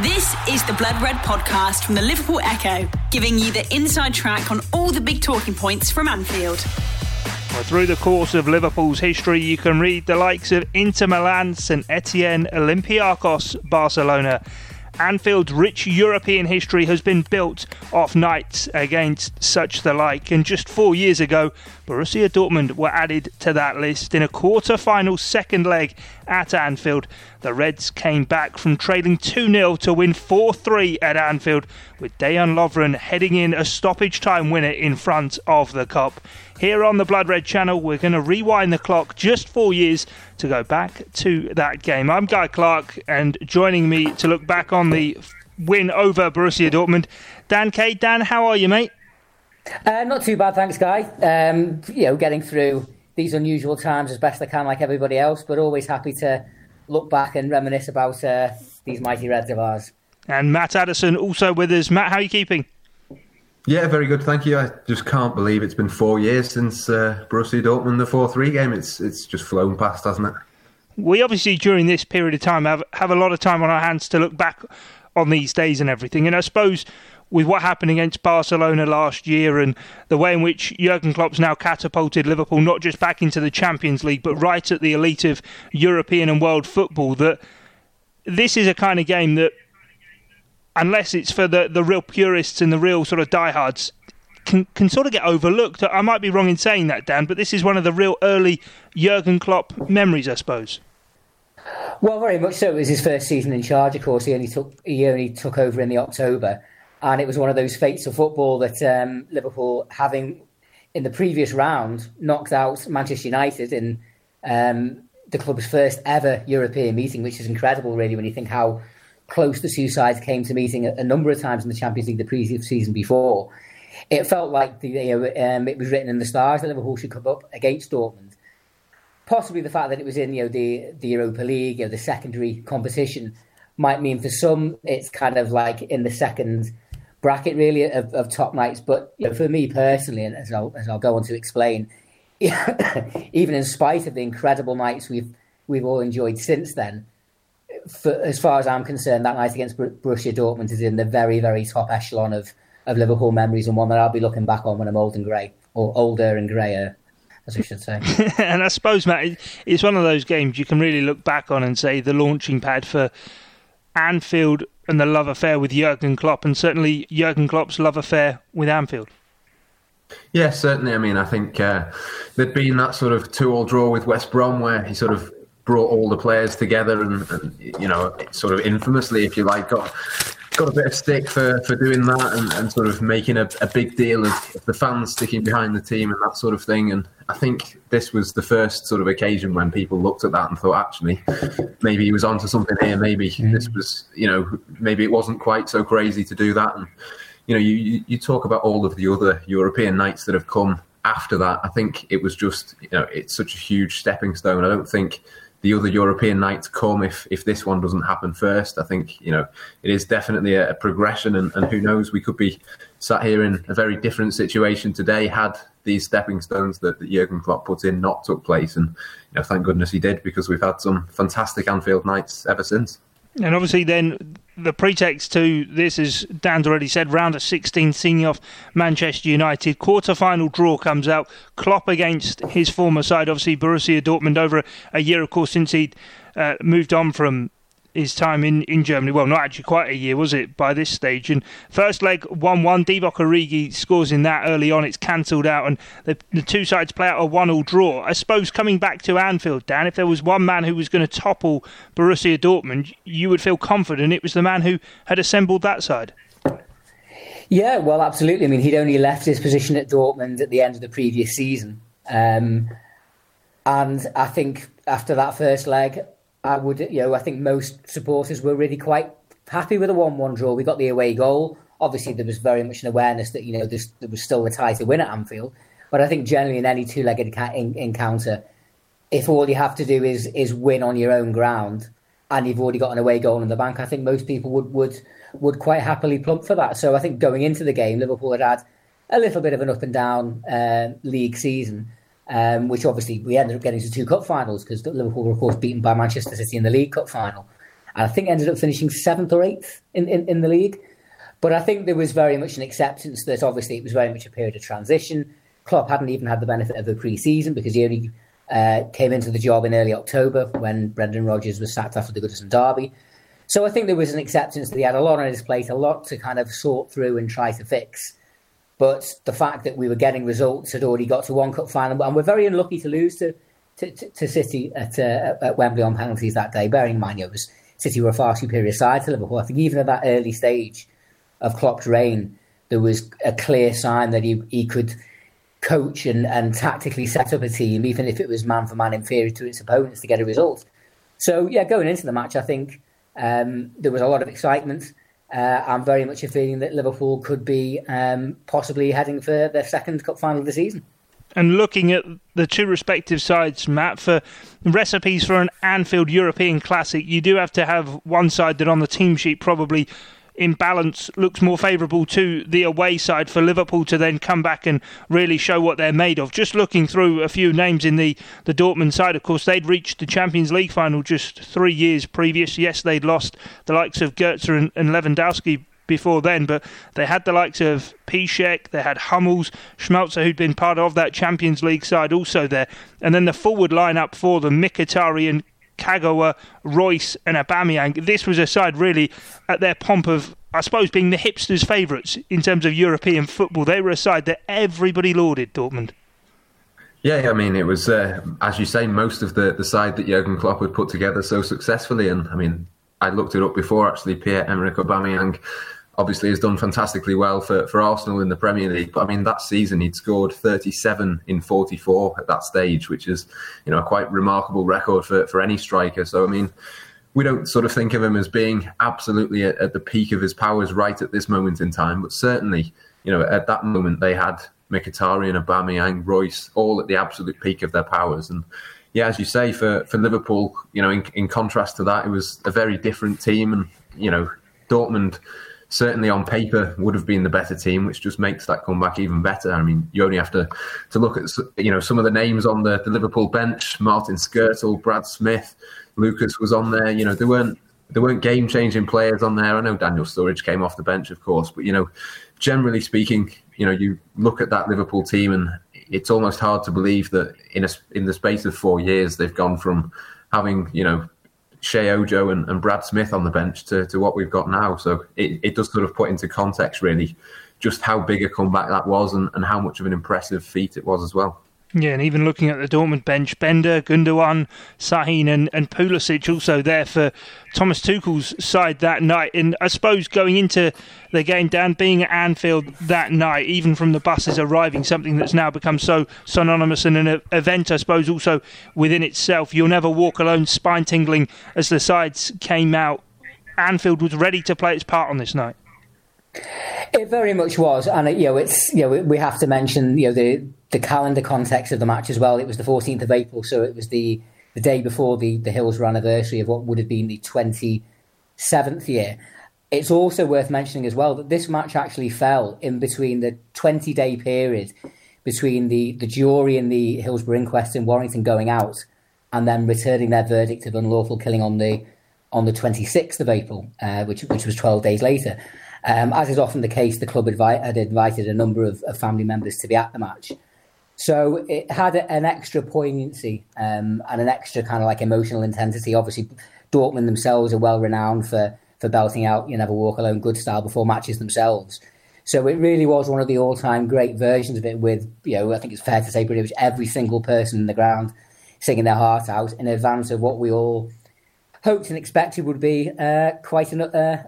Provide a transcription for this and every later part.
This is the Blood Red podcast from the Liverpool Echo, giving you the inside track on all the big talking points from Anfield. Well, through the course of Liverpool's history, you can read the likes of Inter Milan, St Etienne, Olympiacos, Barcelona. Anfield's rich European history has been built off nights against such the like, and just four years ago, Borussia Dortmund were added to that list in a quarter final second leg at Anfield. The Reds came back from trailing 2 0 to win 4 3 at Anfield, with Dejan Lovren heading in a stoppage time winner in front of the Kop. Here on the Blood Red channel, we're going to rewind the clock just four years to go back to that game. I'm Guy Clark, and joining me to look back on the win over Borussia Dortmund, Dan Kay. Dan, how are you, mate? Uh, not too bad, thanks, Guy. Um, you know, getting through these unusual times as best I can, like everybody else, but always happy to look back and reminisce about uh, these mighty Reds of ours. And Matt Addison also with us. Matt, how are you keeping? Yeah, very good. Thank you. I just can't believe it's been four years since uh, Borussia Dortmund the four three game. It's it's just flown past, hasn't it? We obviously during this period of time have have a lot of time on our hands to look back on these days and everything. And I suppose with what happened against Barcelona last year and the way in which Jurgen Klopp's now catapulted Liverpool not just back into the Champions League but right at the elite of European and world football, that this is a kind of game that unless it's for the, the real purists and the real sort of diehards, can can sort of get overlooked. I might be wrong in saying that, Dan, but this is one of the real early Jurgen Klopp memories, I suppose. Well, very much so. It was his first season in charge. Of course, he only took he only took over in the October, and it was one of those fates of football that um, Liverpool, having in the previous round knocked out Manchester United in um, the club's first ever European meeting, which is incredible, really, when you think how close the two sides came to meeting a, a number of times in the Champions League the previous season before. It felt like the, you know, um, it was written in the stars that Liverpool should come up against Dortmund. Possibly the fact that it was in you know the the Europa League, you know, the secondary competition, might mean for some it's kind of like in the second bracket really of, of top nights. But you know, for me personally, and as I'll as I'll go on to explain, even in spite of the incredible nights we've we've all enjoyed since then, for, as far as I'm concerned, that night against Borussia Dortmund is in the very, very top echelon of, of Liverpool memories and one that I'll be looking back on when I'm old and grey, or older and greyer, as we should say. and I suppose, Matt, it's one of those games you can really look back on and say the launching pad for Anfield and the love affair with Jurgen Klopp, and certainly Jurgen Klopp's love affair with Anfield. Yeah, certainly. I mean, I think uh, there'd been that sort of two-all draw with West Brom where he sort of brought all the players together and, and, you know sort of infamously if you like got got a bit of stick for, for doing that and, and sort of making a, a big deal of the fans sticking behind the team and that sort of thing. And I think this was the first sort of occasion when people looked at that and thought actually maybe he was onto something here. Maybe mm. this was you know maybe it wasn't quite so crazy to do that. And you know you you talk about all of the other European nights that have come after that. I think it was just you know it's such a huge stepping stone. I don't think the other European nights come if if this one doesn't happen first. I think you know it is definitely a, a progression, and, and, who knows, we could be sat here in a very different situation today had these stepping stones that, that Jurgen Klopp put in not took place, and you know thank goodness he did because we've had some fantastic Anfield nights ever since. And obviously, then the pretext to this, as Dan's already said, round of 16 seeing off Manchester United. Quarter final draw comes out. Klopp against his former side, obviously Borussia Dortmund, over a year, of course, since he'd uh, moved on from his time in, in Germany. Well, not actually quite a year, was it, by this stage? And first leg 1 1. Divock Origi scores in that early on. It's cancelled out, and the, the two sides play out a 1 all draw. I suppose coming back to Anfield, Dan, if there was one man who was going to topple Borussia Dortmund, you would feel confident it was the man who had assembled that side. Yeah, well, absolutely. I mean, he'd only left his position at Dortmund at the end of the previous season. Um, and I think after that first leg, I would, you know, I think most supporters were really quite happy with a one-one draw. We got the away goal. Obviously, there was very much an awareness that you know there was still a tie to win at Anfield. But I think generally in any two-legged encounter, if all you have to do is is win on your own ground and you've already got an away goal in the bank, I think most people would would would quite happily plump for that. So I think going into the game, Liverpool had had a little bit of an up and down uh, league season um, which obviously we ended up getting to two cup finals because Liverpool were, of course, beaten by Manchester City in the League Cup final. and I think ended up finishing seventh or eighth in, in, in the league. But I think there was very much an acceptance that obviously it was very much a period of transition. Klopp hadn't even had the benefit of the pre-season because he only uh, came into the job in early October when Brendan Rodgers was sacked after the Goodison derby. So I think there was an acceptance that he had a lot on his plate, a lot to kind of sort through and try to fix. But the fact that we were getting results had already got to one cup final, and we're very unlucky to lose to to, to, to City at, uh, at Wembley on penalties that day. Bearing in mind, you know, City were a far superior side to Liverpool. I think even at that early stage of Klopp's reign, there was a clear sign that he, he could coach and, and tactically set up a team, even if it was man for man inferior to its opponents, to get a result. So, yeah, going into the match, I think um, there was a lot of excitement. Uh, I'm very much a feeling that Liverpool could be um, possibly heading for their second cup final of the season. And looking at the two respective sides, Matt, for recipes for an Anfield European Classic, you do have to have one side that on the team sheet probably in balance looks more favourable to the away side for Liverpool to then come back and really show what they're made of. Just looking through a few names in the, the Dortmund side, of course, they'd reached the Champions League final just three years previous. Yes, they'd lost the likes of Goetze and, and Lewandowski before then, but they had the likes of Piszczek, they had Hummels, Schmelzer, who'd been part of that Champions League side, also there. And then the forward lineup for them, Mkhitaryan, Kagawa, Reus, and Aubameyang. This was a side really at their pomp of, I suppose, being the hipsters' favourites in terms of European football. They were a side that everybody lauded, Dortmund. Yeah, I mean, it was, uh, as you say, most of the, the side that Jurgen Klopp had put together so successfully. And I mean, I looked it up before actually. Pierre Emerick Aubameyang obviously has done fantastically well for, for Arsenal in the Premier League. But I mean, that season he'd scored 37 in 44 at that stage, which is you know a quite remarkable record for, for any striker. So I mean, we don't sort of think of him as being absolutely at, at the peak of his powers right at this moment in time, but certainly you know at that moment they had Mkhitaryan, Aubameyang, Reus, all at the absolute peak of their powers and. Yeah, as you say, for, for Liverpool, you know, in, in contrast to that, it was a very different team, and you know, Dortmund certainly on paper would have been the better team, which just makes that comeback even better. I mean, you only have to, to look at you know some of the names on the, the Liverpool bench: Martin Skrtel, Brad Smith, Lucas was on there. You know, there weren't there weren't game changing players on there. I know Daniel Sturridge came off the bench, of course, but you know, generally speaking, you know, you look at that Liverpool team and it's almost hard to believe that in a, in the space of four years they've gone from having you know Sheyi Ojo and, and, Brad Smith on the bench to, to what we've got now. So it, it does sort of put into context, really, just how big a comeback that was and, and how much of an impressive feat it was as well. Yeah, and even looking at the Dortmund bench, Bender, Gundogan, Sahin, and, and Pulisic also there for Thomas Tuchel's side that night. And I suppose going into the game, Dan, being at Anfield that night, even from the buses arriving, something that's now become so synonymous and an event, I suppose, also within itself. You'll never walk alone, spine tingling as the sides came out. Anfield was ready to play its part on this night. It very much was, and you know, it's you know, we have to mention you know the the calendar context of the match as well. It was the 14th of April, so it was the the day before the the Hillsborough anniversary of what would have been the 27th year. It's also worth mentioning as well that this match actually fell in between the 20 day period between the, the jury in the Hillsborough inquest in Warrington going out and then returning their verdict of unlawful killing on the on the 26th of April, uh, which which was 12 days later. Um, as is often the case, the club had invited a number of, of, family members to be at the match. So it had an extra poignancy um, and an extra kind of like emotional intensity. Obviously, Dortmund themselves are well renowned for, for belting out You Never Walk Alone good style before matches themselves. So it really was one of the all time great versions of it with, you know, I think it's fair to say pretty much every single person in the ground singing their heart out in advance of what we all hoped and expected would be uh, quite an, uh,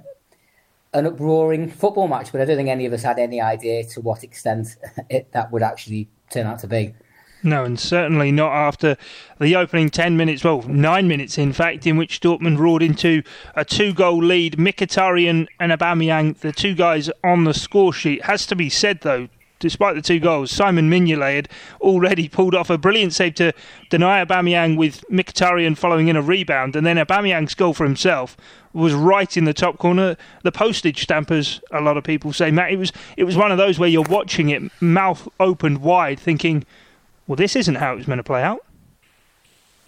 an uproaring football match, but I don't think any of us had any idea to what extent it, that would actually turn out to be. No, and certainly not after the opening 10 minutes, well, nine minutes in fact, in which Dortmund roared into a two goal lead. Mkhitaryan and Aubameyang, the two guys on the score sheet. Has to be said, though, despite the two goals, Simon Mignolet had already pulled off a brilliant save to deny Aubameyang with Mkhitaryan following in a rebound, and then Aubameyang's goal for himself was right in the top corner. The postage stampers, a lot of people say, Matt, it was it was one of those where you're watching it, mouth opened wide, thinking, well, this isn't how it was meant to play out.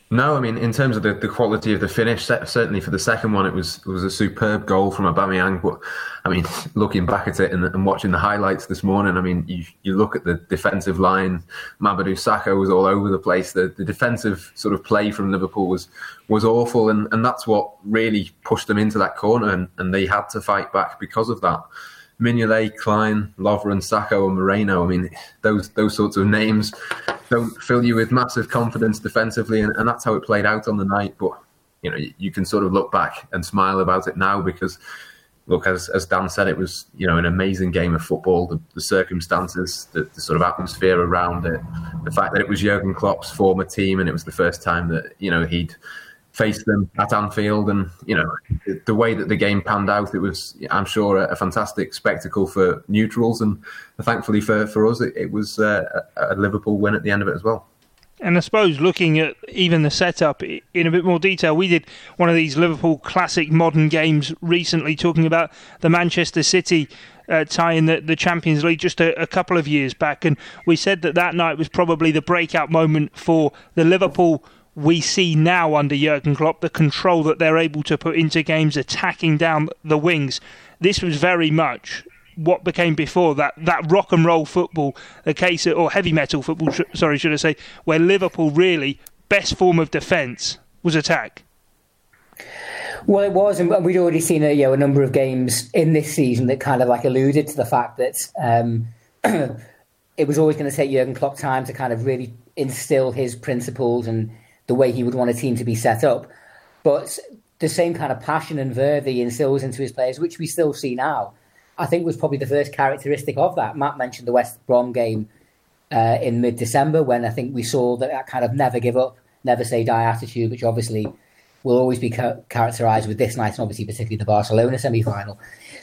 No, I mean in terms of the, the quality of the finish, certainly for the second one, it was it was a superb goal from Aubameyang. But I mean, looking back at it and, and, watching the highlights this morning, I mean, you, you look at the defensive line. Mamadou Sakho was all over the place. The, the defensive sort of play from Liverpool was was awful, and, and that's what really pushed them into that corner, and, and they had to fight back because of that. Mignolet, Klein, Lovren, Sakho, and Moreno. I mean, those those sorts of names don't fill you with massive confidence defensively, and, and that's how it played out on the night. But you know, you, you, can sort of look back and smile about it now because, look, as as Dan said, it was you know an amazing game of football. The, the circumstances, the, the, sort of atmosphere around it, the fact that it was Jurgen Klopp's former team, and it was the first time that you know he'd face them at Anfield, and you know the way that the game panned out, it was I'm sure a, fantastic spectacle for neutrals, and thankfully for for us, it, it was uh, a, Liverpool win at the end of it as well. And I suppose looking at even the setup in a bit more detail, we did one of these Liverpool classic modern games recently, talking about the Manchester City uh, tie in the, the Champions League just a, a, couple of years back. And we said that that night was probably the breakout moment for the Liverpool we see now under Jurgen Klopp the control that they're able to put into games, attacking down the wings. This was very much what became before that that rock and roll football, the case or heavy metal football. Sorry, should I say, where Liverpool really best form of defence was attack. Well, it was, and we'd already seen a, you know, a number of games in this season that kind of like alluded to the fact that um, it was always going to take Jurgen Klopp time to kind of really instill his principles and the way he would want a team to be set up. But the same kind of passion and verve he instills into his players, which we still see now, I think was probably the first characteristic of that. Matt mentioned the West Brom game uh, in mid December when I think we saw that, that kind of never give up, never say die attitude, which obviously will always be ca- characterised with this night and obviously particularly the Barcelona semi final.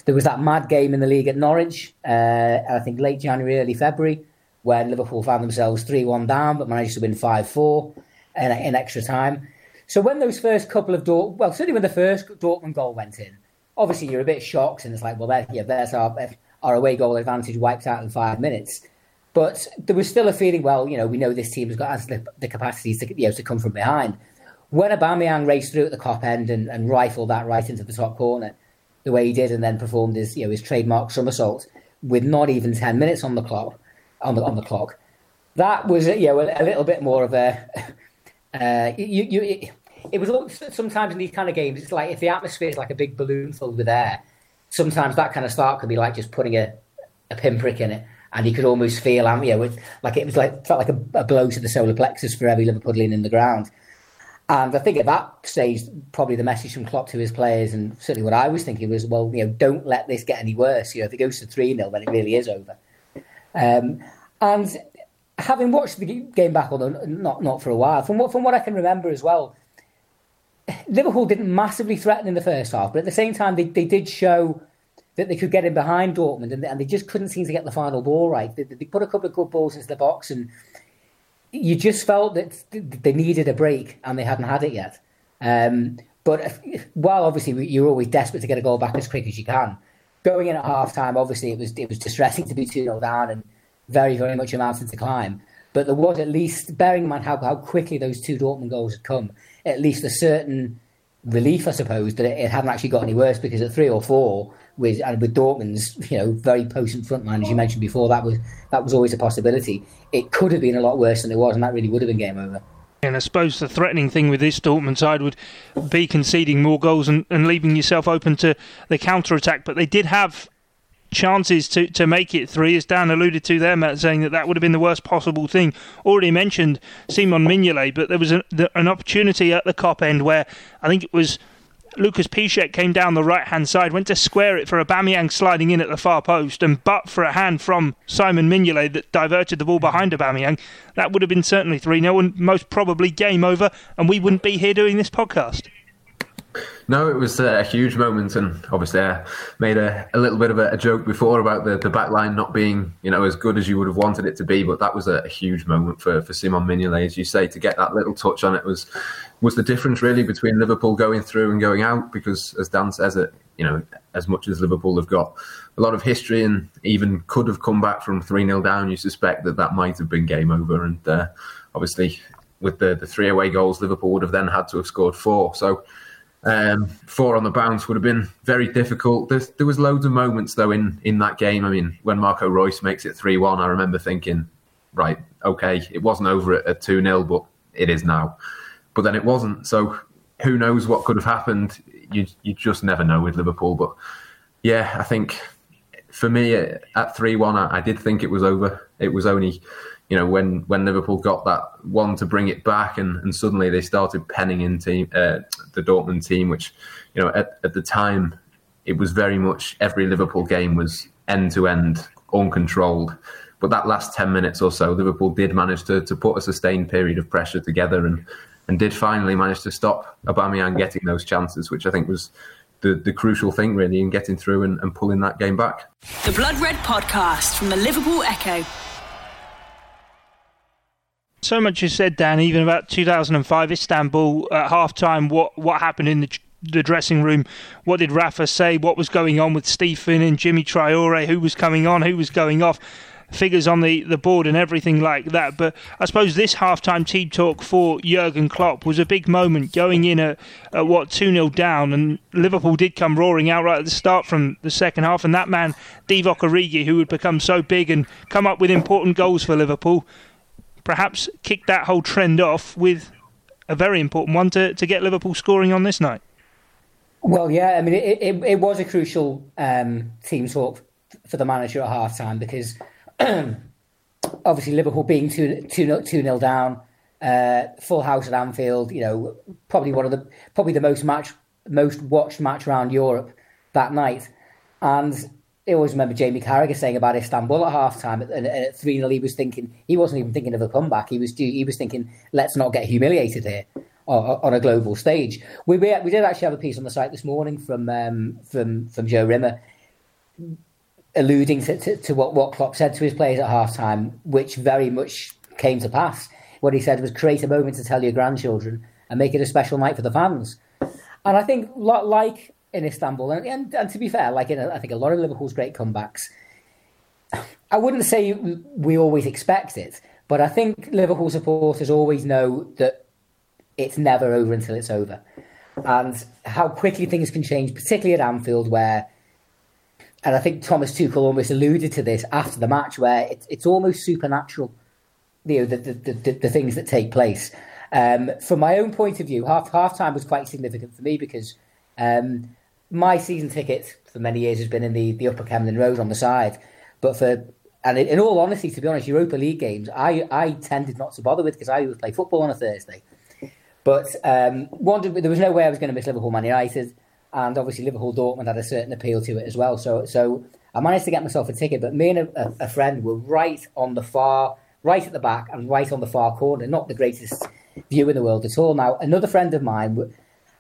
There was that mad game in the league at Norwich, uh, I think late January, early February, when Liverpool found themselves 3 1 down but managed to win 5 4 in, in extra time. So when those first couple of Dort, well, certainly when the first Dortmund goal went in, obviously you're a bit shocked, and it's like, well, there, yeah, there's our our away goal advantage wiped out in five minutes. But there was still a feeling, well, you know, we know this team has got has the, the capacity to you know to come from behind. When Aubameyang raced through at the Kop end and, and rifled that right into the top corner, the way he did, and then performed his you know his trademark somersault with not even ten minutes on the clock on the on the clock, that was you know a, a little bit more of a uh, you, you, it, it was sometimes in these kind of games. It's like if the atmosphere is like a big balloon filled with air. Sometimes that kind of start could be like just putting a, a pinprick in it, and you could almost feel, you know, like it was like felt like a, a blow to the solar plexus for every Liverpoolian in the ground. And I think at that stage, probably the message from Klopp to his players, and certainly what I was thinking was, well, you know, don't let this get any worse. You know, if it goes to 3 0, then it really is over. Um, and having watched the game back, although not not for a while, from what from what I can remember as well, Liverpool didn't massively threaten in the first half, but at the same time they, they did show that they could get in behind Dortmund, and, and they just couldn't seem to get the final ball right. They, they, put a couple of good balls into the box, and you just felt that they needed a break, and they hadn't had it yet. Um, but while obviously you're always desperate to get a goal back as quick as you can, going in at half time, obviously it was it was distressing to be 2 0 down and very, very much a mountain to climb. But there was at least, bearing in mind how, how quickly those two Dortmund goals had come, at least a certain relief, I suppose, that it, it hadn't actually got any worse because at three or four, with and with Dortmund's you know very potent front line, as you mentioned before, that was that was always a possibility. It could have been a lot worse than it was, and that really would have been game over. And I suppose the threatening thing with this Dortmund side would be conceding more goals and, and leaving yourself open to the counter attack. But they did have chances to, to make it three, as Dan alluded to there, Matt, saying that that would have been the worst possible thing. Already mentioned Simon Mignolet, but there was an, an opportunity at the Kop end where I think it was Lucas Piszczek came down the right hand side, went to square it for a Aubameyang sliding in at the far post, and but for a hand from Simon Mignolet that diverted the ball behind a Aubameyang, that would have been certainly 3 0 and most probably game over, and we wouldn't be here doing this podcast. No, it was a huge moment, and obviously I made a, a little bit of a, a, joke before about the, the back line not being, you know, as good as you would have wanted it to be. But that was a, a huge moment for, for Simon Mignolet, as you say, to get that little touch on it was was the difference really between Liverpool going through and going out. Because as Dan says, it, you know, as much as Liverpool have got a lot of history and even could have come back from three 0 down, you suspect that that might have been game over. And uh, obviously, with the, the three away goals, Liverpool would have then had to have scored four. So um, four on the bounce would have been very difficult. There's, there was loads of moments though in, in that game. I mean, when Marco Reus makes it three one, I remember thinking, right, okay, it wasn't over at, two 0 but it is now. But then it wasn't. So who knows what could have happened? You you just never know with Liverpool. But yeah, I think for me at three one, I, I did think it was over. It was only you know, when when Liverpool got that one to bring it back, and, and suddenly they started penning in team, uh, the Dortmund team, which you know at, at the time it was very much every Liverpool game was end to end, uncontrolled. But that last ten minutes or so, Liverpool did manage to to put a sustained period of pressure together, and and did finally manage to stop Aubameyang getting those chances, which I think was the, the crucial thing really in getting through and, and pulling that game back. The Blood Red Podcast from the Liverpool Echo. So much is said, Dan, even about 2005 Istanbul at half time. What, what happened in the, the dressing room? What did Rafa say? What was going on with Stephen and Djimi Traore? Who was coming on? Who was going off? Figures on the, the board and everything like that. But I suppose this halftime team talk for Jurgen Klopp was a big moment going in at, at what, 2 0 down. And Liverpool did come roaring out right at the start from the second half. And that man, Divock Origi, who had become so big and come up with important goals for Liverpool, perhaps kick that whole trend off with a very important one to, to get Liverpool scoring on this night. Well, yeah, I mean, it, it, it was a crucial um, team talk for the manager at half time because obviously Liverpool being 2 2 0 down, uh, full house at Anfield, you know, probably one of the probably the most match most watched match around Europe that night. And I always remember Jamie Carragher saying about Istanbul at half time and at 3 0, he was thinking, he wasn't even thinking of a comeback. He was he was thinking, let's not get humiliated here on, a global stage. We, we, we did actually have a piece on the site this morning from um, from from Joe Rimmer alluding to, to, to, what, what Klopp said to his players at half time, which very much came to pass. What he said was create a moment to tell your grandchildren and make it a special night for the fans. And I think, like in Istanbul. And, and, and to be fair, like in a, I think a lot of Liverpool's great comebacks, I wouldn't say we always expect it, but I think Liverpool supporters always know that it's never over until it's over. And how quickly things can change, particularly at Anfield, where, and I think Thomas Tuchel almost alluded to this after the match, where it, it's almost supernatural, you know, the, the, the, the things that take place. Um, from my own point of view, half half time was quite significant for me because um, my season ticket for many years has been in the, the Upper Camden Road on the side. But for and in, all honesty, to be honest, Europa League games I, I tended not to bother with because I would play football on a Thursday. But um, there was no way I was going to miss Liverpool Man United, and obviously Liverpool Dortmund had a certain appeal to it as well. So so I managed to get myself a ticket, but me and a, a friend were right on the far, right at the back and right on the far corner. Not the greatest view in the world at all. Now another friend of mine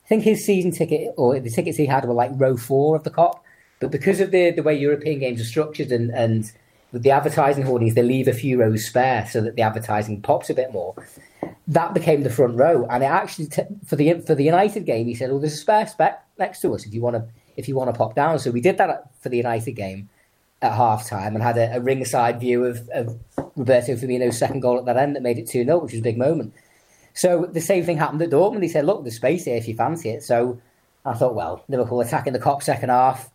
I think his season ticket or the tickets he had were like row four of the Kop. But because of the, the way European games are structured and, and the advertising hoardings, they leave a few rows spare so that the advertising pops a bit more. That became the front row, and it actually t- for the for the United game, he said, "Well, there's a spare spec next to us if you want to if you want to pop down." So we did that for the United game at half time and had a, a ringside view of, of Roberto Firmino's second goal at that end that made it 2 0, which was a big moment. So the same thing happened at Dortmund. He said, "Look, there's space here if you fancy it." So I thought, well, Liverpool attacking the Kop second half,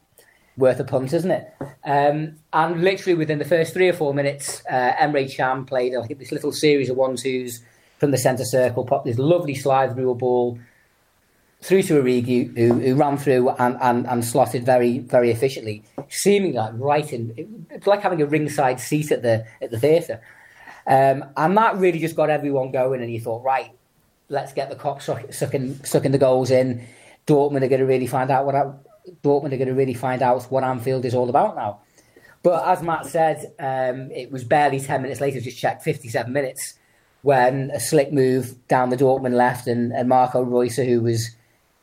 worth a punt, isn't it? Um, and literally within the first three or four minutes, uh, Emre Can played like this little series of one twos from the centre circle, popped this lovely slide through a ball through to Origi, who, who ran through and, and, and slotted very very efficiently, seeming like right in. It's like having a ringside seat at the at the theatre. Um, and that really just got everyone going. And you thought, right, let's get the Kop sucking, sucking the goals in. Dortmund are going to really find out what Dortmund are going to really find out what Anfield is all about now. But as Matt said, um, it was barely ten minutes later. Just checked fifty-seven minutes when a slick move down the Dortmund left, and, and Marco Reus, who was,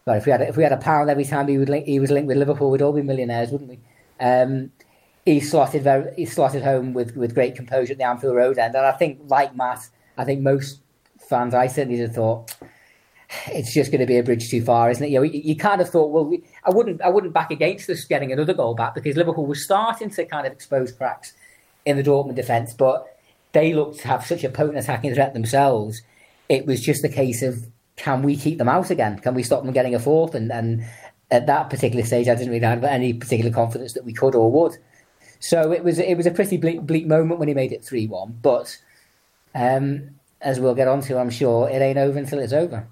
well, if we had if we had a pound every time he would link, he was linked with Liverpool, we'd all be millionaires, wouldn't we? Um, he slotted very he slotted home with, with great composure at the Anfield Road end. And I think, like Matt, I think most fans, I certainly have thought it's just going to be a bridge too far, isn't it? You know, you, you kind of thought, well, we, I wouldn't I wouldn't back against us getting another goal back because Liverpool was starting to kind of expose cracks in the Dortmund defence, but they looked to have such a potent attacking threat themselves. It was just a case of can we keep them out again? Can we stop them getting a fourth? And, and at that particular stage, I didn't really have any particular confidence that we could or would. So it was it was a pretty bleak, bleak moment when he made it three one. But um, as we'll get on to, I'm sure it ain't over until it's over.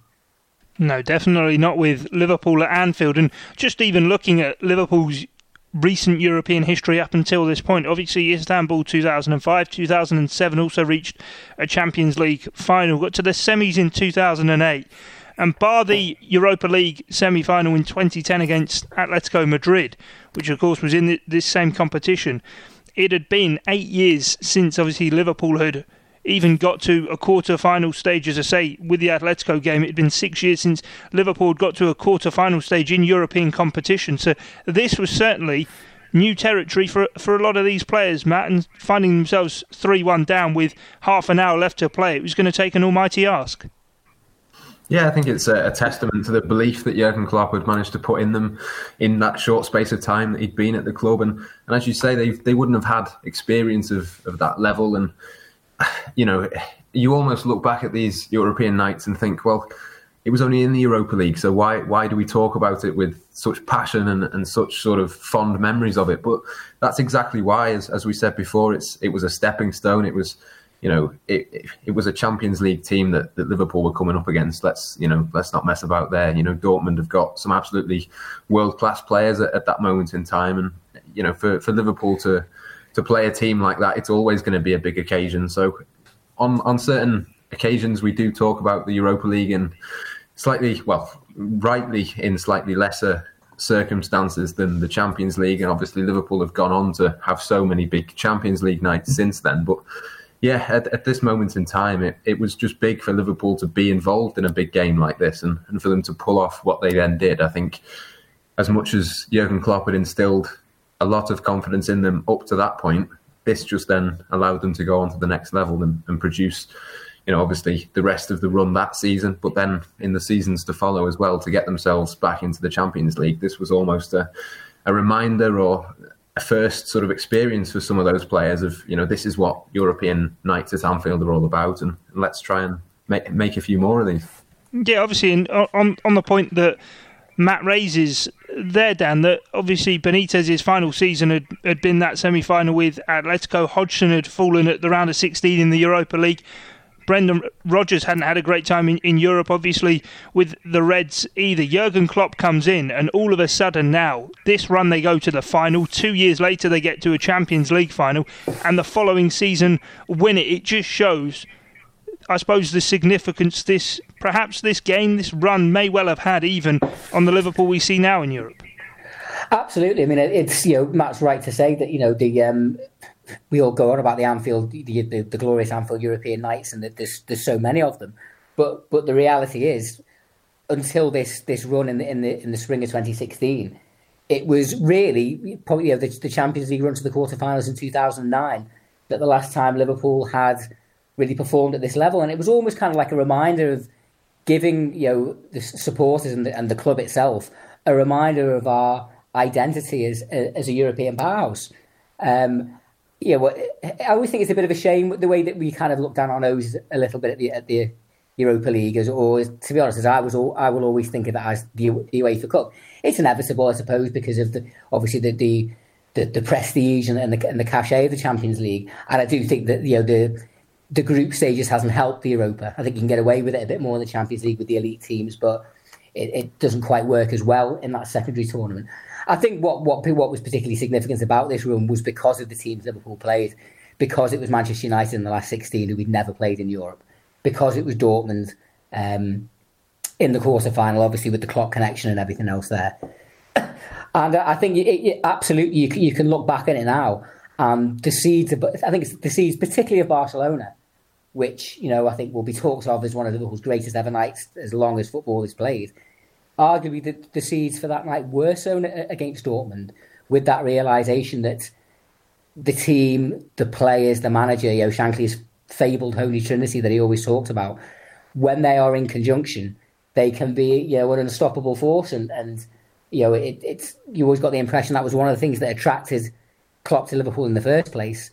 No, definitely not with Liverpool at Anfield. And just even looking at Liverpool's recent European history up until this point, obviously Istanbul 2005, 2007 also reached a Champions League final, got to the semis in 2008. And bar the Europa League semi final in 2010 against Atletico Madrid, which of course was in this same competition, it had been eight years since obviously Liverpool had even got to a quarter final stage, as I say, with the Atletico game. It had been six years since Liverpool had got to a quarter final stage in European competition. So this was certainly new territory for for a lot of these players, Matt, and finding themselves 3 1 down with half an hour left to play. It was going to take an almighty ask. Yeah, I think it's a, testament to the belief that Jurgen Klopp had managed to put in them in that short space of time that he'd been at the club. And, and as you say, they they wouldn't have had experience of, of that level. And you know, you almost look back at these European nights and think, well, it was only in the Europa League, so why why do we talk about it with such passion and, and such sort of fond memories of it? But that's exactly why, as, as we said before, it's it was a stepping stone. It was, you know, it, it, was a Champions League team that, that Liverpool were coming up against. Let's you know, let's not mess about there. You know, Dortmund have got some absolutely world class players at, at that moment in time, and you know, for for Liverpool to to play a team like that, it's always going to be a big occasion. So on on certain occasions, we do talk about the Europa League and slightly, well, rightly in slightly lesser circumstances than the Champions League, and obviously Liverpool have gone on to have so many big Champions League nights since then. But yeah, at, at this moment in time, it, it was just big for Liverpool to be involved in a big game like this and, and for them to pull off what they then did. I think as much as Jurgen Klopp had instilled a lot of confidence in them up to that point. This just then allowed them to go on to the next level and, and produce, you know, obviously the rest of the run that season, but then in the seasons to follow as well to get themselves back into the Champions League. This was almost a, a reminder or a first sort of experience for some of those players of, you know, this is what European nights at Anfield are all about, and, and let's try and make make a few more of these. Yeah, obviously, and on on the point that Matt raises there, Dan, that obviously Benitez's final season had, had been that semi final with Atletico. Hodgson had fallen at the round of 16 in the Europa League. Brendan Rodgers hadn't had a great time in, in Europe, obviously, with the Reds either. Jurgen Klopp comes in, and all of a sudden now, this run they go to the final. Two years later, they get to a Champions League final, and the following season win it. It just shows I suppose the significance this perhaps this game, this run may well have had even on the Liverpool we see now in Europe. Absolutely. I mean, it's you know Matt's right to say that you know the um, we all go on about the Anfield, the, the, the glorious Anfield European nights, and that there's there's so many of them. But but the reality is, until this this run in the in the in the spring of 2016, it was really probably you know, the, the Champions League run to the quarterfinals in 2009 that the last time Liverpool had really performed at this level. And it was almost kind of like a reminder of giving you know the supporters and the, and the club itself a reminder of our identity as as a European powerhouse. Um, yeah, well, I always think it's a bit of a shame the way that we kind of look down on O's a little bit at the at the Europa League, as or to be honest, as I was, all, I will always think of that as the, the UEFA Cup. It's inevitable, I suppose, because of the obviously the the, the, the prestige and, and the and the cachet of the Champions League, and I do think that you know the the group stages hasn't helped the Europa. I think you can get away with it a bit more in the Champions League with the elite teams, but it, it doesn't quite work as well in that secondary tournament. I think what, what what was particularly significant about this run was because of the teams Liverpool played, because it was Manchester United in the last 16 who we'd never played in Europe, because it was Dortmund um, in the quarter final, obviously with the Klopp connection and everything else there. And I think it, it, absolutely you, you can look back at it now. Um, the seeds, I think it's the seeds, particularly of Barcelona, which you know I think will be talked of as one of Liverpool's greatest ever nights as long as football is played. Arguably, the, the seeds for that night were sown against Dortmund with that realization that the team, the players, the manager, you know, Shankly's fabled holy trinity that he always talked about, when they are in conjunction, they can be you know an unstoppable force, and and you know it, it's you always got the impression that was one of the things that attracted Klopp to Liverpool in the first place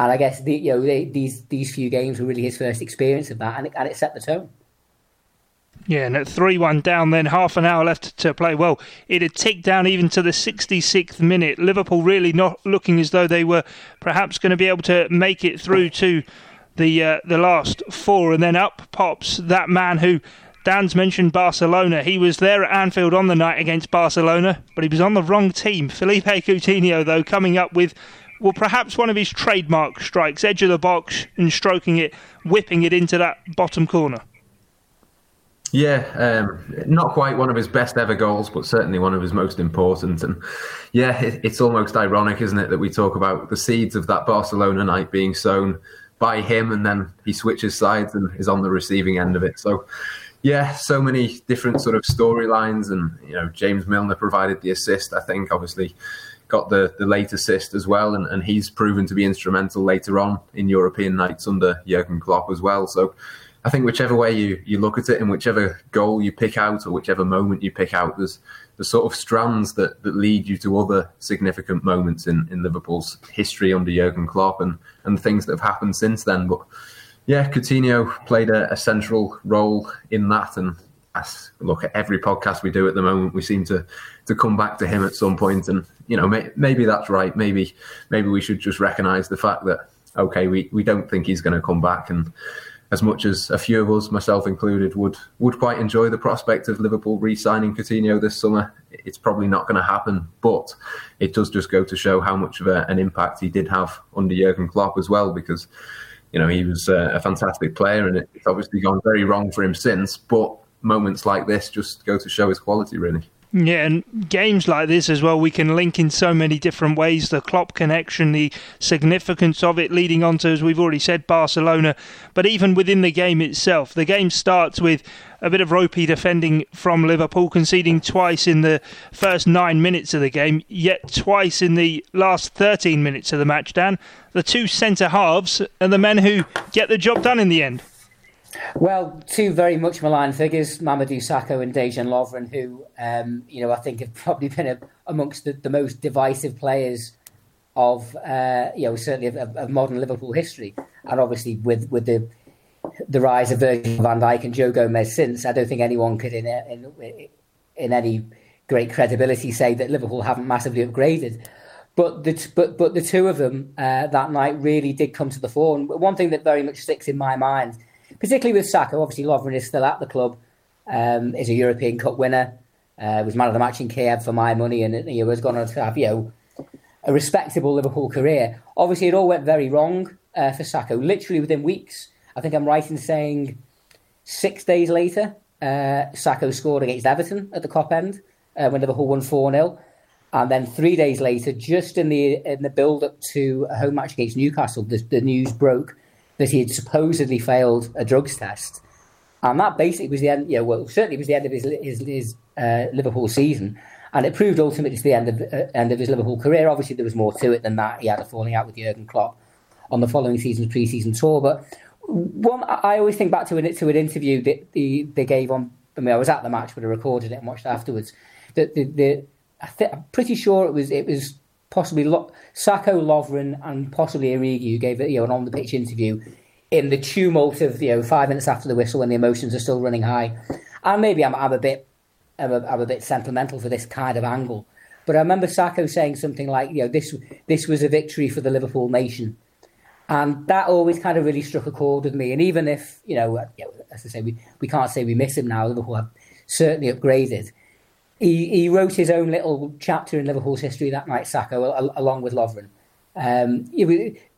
and I guess the, you know they, these these few games were really his first experience of that, and it, and it set the tone. Yeah, and at 3 1 down, then half an hour left to play. Well, it had ticked down even to the 66th minute. Liverpool really not looking as though they were perhaps going to be able to make it through to the uh, the last four. And then up pops that man who Dan's mentioned Barcelona. He was there at Anfield on the night against Barcelona, but he was on the wrong team. Philippe Coutinho, though, coming up with well, perhaps one of his trademark strikes, edge of the box and stroking it, whipping it into that bottom corner. Yeah, um, not quite one of his best ever goals, but certainly one of his most important. And yeah, it, it's almost ironic, isn't it, that we talk about the seeds of that Barcelona night being sown by him, and then he switches sides and is on the receiving end of it. So yeah, so many different sort of storylines, and you know, James Milner provided the assist. I think obviously got the the late assist as well, and, and he's proven to be instrumental later on in European nights under Jurgen Klopp as well. So I think whichever way you, you look at it and whichever goal you pick out or whichever moment you pick out, there's the sort of strands that, that lead you to other significant moments in, in Liverpool's history under Jurgen Klopp and, and things that have happened since then. But yeah, Coutinho played a, a central role in that. And as look at every podcast we do at the moment, we seem to to come back to him at some point. And you know, may, maybe that's right. Maybe maybe we should just recognise the fact that okay, we, we don't think he's going to come back and as much as a few of us, myself included, would would quite enjoy the prospect of Liverpool re-signing Coutinho this summer, it's probably not going to happen. But it does just go to show how much of a, an impact he did have under Jurgen Klopp as well, because you know he was a, a fantastic player, and it's obviously gone very wrong for him since. But moments like this just go to show his quality, really. Yeah, and games like this as well, we can link in so many different ways. The Klopp connection, the significance of it, leading on to, as we've already said, Barcelona. But even within the game itself, the game starts with a bit of ropey defending from Liverpool, conceding twice in the first nine minutes of the game, yet twice in the last 13 minutes of the match, Dan. The two centre halves are the men who get the job done in the end. Well, two very much maligned figures, Mamadou Sakho and Dejan Lovren, who, um, you know, I think have probably been a, amongst the, the, most divisive players of, uh, you know, certainly of, of, modern Liverpool history. And obviously with, with the the rise of Virgil van Dijk and Joe Gomez since, I don't think anyone could in, in, in any great credibility say that Liverpool haven't massively upgraded. But the, but, but the two of them uh, that night really did come to the fore. And one thing that very much sticks in my mind – particularly with Sakho. Obviously, Lovren is still at the club. Um, is a European Cup winner. Uh, was man of the match in Kiev for my money, and he was going on to have you know a respectable Liverpool career. Obviously, it all went very wrong uh, for Sakho. Literally within weeks, I think I'm right in saying six days later, uh, Sakho scored against Everton at the Kop end uh, when Liverpool won four 0 and then three days later, just in the in the build up to a home match against Newcastle, the, the news broke that he had supposedly failed a drugs test. And that basically was the end, yeah, well, certainly was the end of his, his, his uh, Liverpool season. And it proved ultimately to the end of, uh, end of his Liverpool career. Obviously, there was more to it than that. He had a falling out with Jurgen Klopp on the following season's pre-season tour. But one, I always think back to an, to an interview that the, they gave on, I mean, I was at the match, but I recorded it and watched afterwards. That the, the, I th- I'm pretty sure it was, it was possibly Lo- Sakho, Lovren, and possibly Origi who gave you know, an on the pitch interview in the tumult of you know five minutes after the whistle when the emotions are still running high. And maybe I'm, I'm a bit I'm a, I'm a bit sentimental for this kind of angle, but I remember Sakho saying something like, you know, this this was a victory for the Liverpool nation. And that always kind of really struck a chord with me. And even if, you know, as I say, we, we can't say we miss him now, Liverpool have certainly upgraded he, he wrote his own little chapter in Liverpool's history that night, Sakho, along with Lovren. Um,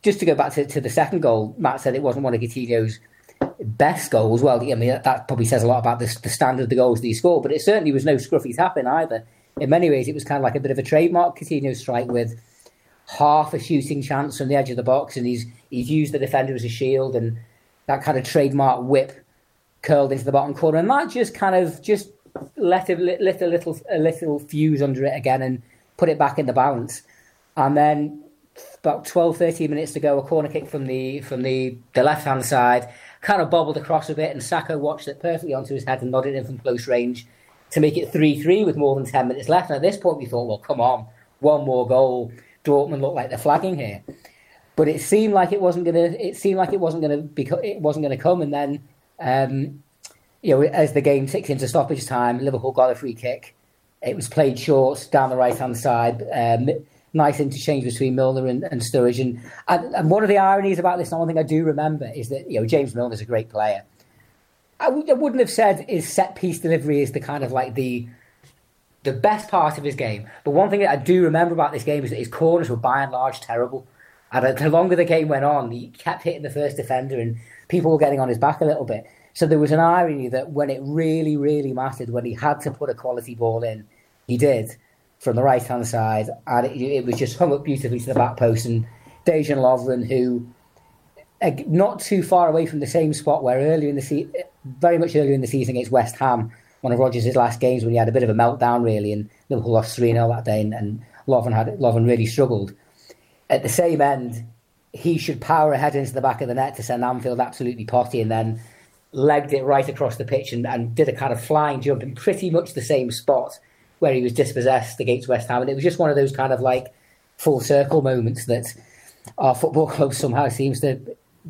just to go back to, to, the second goal, Matt said it wasn't one of Coutinho's best goals. Well, I mean, that probably says a lot about the, the standard of the goals that he scored, but it certainly was no scruffy tapping either. In many ways, it was kind of like a bit of a trademark Coutinho strike with half a shooting chance from the edge of the box, and he's he's used the defender as a shield, and that kind of trademark whip curled into the bottom corner, and that just kind of just let a, lit a little a little fuse under it again and put it back in the balance. And then about 12, 13 minutes to go, a corner kick from the from the, the left hand side, kind of bobbled across a bit, and Sakho watched it perfectly onto his head and nodded in from close range to make it 3 3 with more than 10 minutes left. And at this point, we thought, well, come on, one more goal. Dortmund looked like they're flagging here. But it seemed like it wasn't gonna. It seemed like it wasn't gonna be. It wasn't gonna come. And then um, you know, as the game ticked into stoppage time, Liverpool got a free kick. It was played short down the right hand side. Um, nice interchange between Milner and, and Sturridge. And, and, and, one of the ironies about this, and one thing I do remember, is that you know James Milner's a great player. I w- I wouldn't have said his set piece delivery is the kind of like the the best part of his game. But one thing that I do remember about this game is that his corners were by and large terrible. And the longer the game went on, he kept hitting the first defender, and people were getting on his back a little bit. So there was an irony that when it really, really mattered, when he had to put a quality ball in, he did from the right hand side, and it, it, was just hung up beautifully to the back post. And Dejan Lovren, who not too far away from the same spot where earlier in the season, very much earlier in the season against West Ham, one of Rodgers' last games when he had a bit of a meltdown, really, and Liverpool lost 3 0 that day, and, and Lovren, had, Lovren really struggled. At the same end, he should power ahead into the back of the net to send Anfield absolutely potty and then legged it right across the pitch and, and did a kind of flying jump in pretty much the same spot where he was dispossessed against West Ham. And it was just one of those kind of like full circle moments that our football club somehow seems to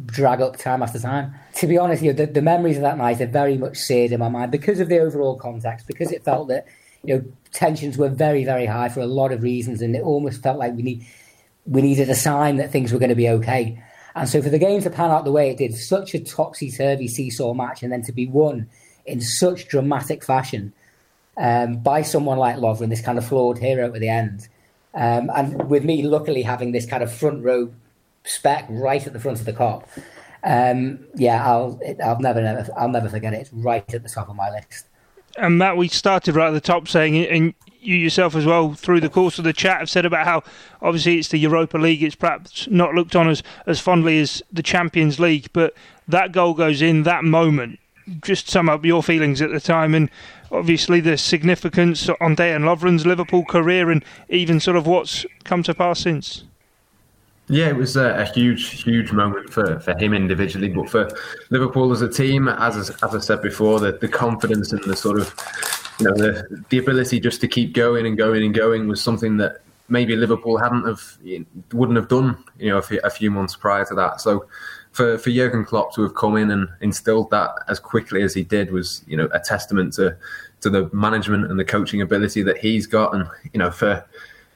drag up time after time. To be honest, you know, the, the memories of that night are very much seared in my mind because of the overall context, because it felt that you know tensions were very, very high for a lot of reasons, and it almost felt like we need we needed a sign that things were going to be okay. And so for the game to pan out the way it did, such a topsy turvy seesaw match, and then to be won in such dramatic fashion um, by someone like Lovren, this kind of flawed hero at the end. Um, and with me, luckily, having this kind of front row spec right at the front of the Kop. Um, yeah, I'll I'll never never I'll never forget it. It's right at the top of my list. And Matt, we started right at the top saying, and you yourself as well through the course of the chat have said about how obviously it's the Europa League. It's perhaps not looked on as as fondly as the Champions League, but that goal goes in that moment. Just sum up your feelings at the time, and obviously the significance on Dejan Lovren's Liverpool career, and even sort of what's come to pass since. Yeah, it was a, a, huge, huge moment for, for him individually, but for Liverpool as a team, as as I said before, the, the confidence and the sort of you know the the ability just to keep going and going and going was something that maybe Liverpool hadn't have wouldn't have done you know a few, a few months prior to that. So for for Jurgen Klopp to have come in and instilled that as quickly as he did was you know a testament to to the management and the coaching ability that he's got, and you know for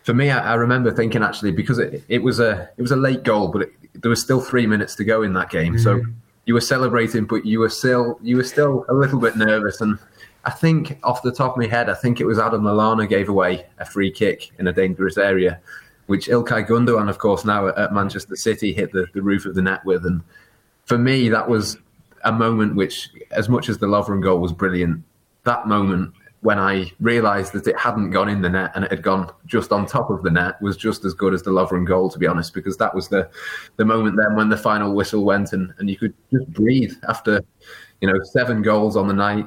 for me, I, I, remember thinking actually because it, it was a it was a late goal, but it, there was still three minutes to go in that game. Mm-hmm. So you were celebrating, but you were still you were still a little bit nervous. And I think off the top of my head, I think it was Adam Lallana gave away a free kick in a dangerous area, which Ilkay Gundogan, of course, now at Manchester City, hit the, the roof of the net with. And for me, that was a moment which, as much as the Lovren goal was brilliant, that moment when I realised that it hadn't gone in the net and it had gone just on top of the net was just as good as the Lovren goal, to be honest, because that was the the moment then when the final whistle went and, and you could just breathe after, you know, seven goals on the night.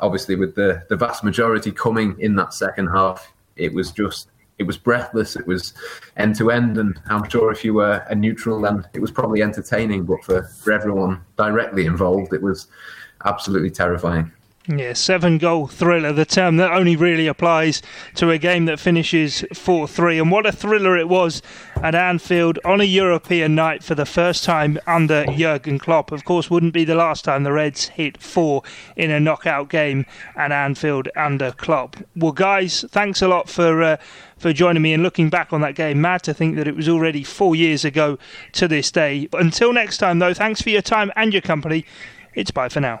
Obviously, with the, the vast majority coming in that second half, it was just it was breathless. It was end to end, and I'm sure if you were a neutral, then it was probably entertaining. But for, for everyone directly involved, it was absolutely terrifying. Yeah, seven goal thriller, the term that only really applies to a game that finishes 4 3. And what a thriller it was at Anfield on a European night for the first time under Jurgen Klopp. Of course, wouldn't be the last time the Reds hit four in a knockout game at Anfield under Klopp. Well, guys, thanks a lot for. Uh, for joining me and looking back on that game. Mad to think that it was already four years ago to this day. Until next time, though, thanks for your time and your company. It's bye for now.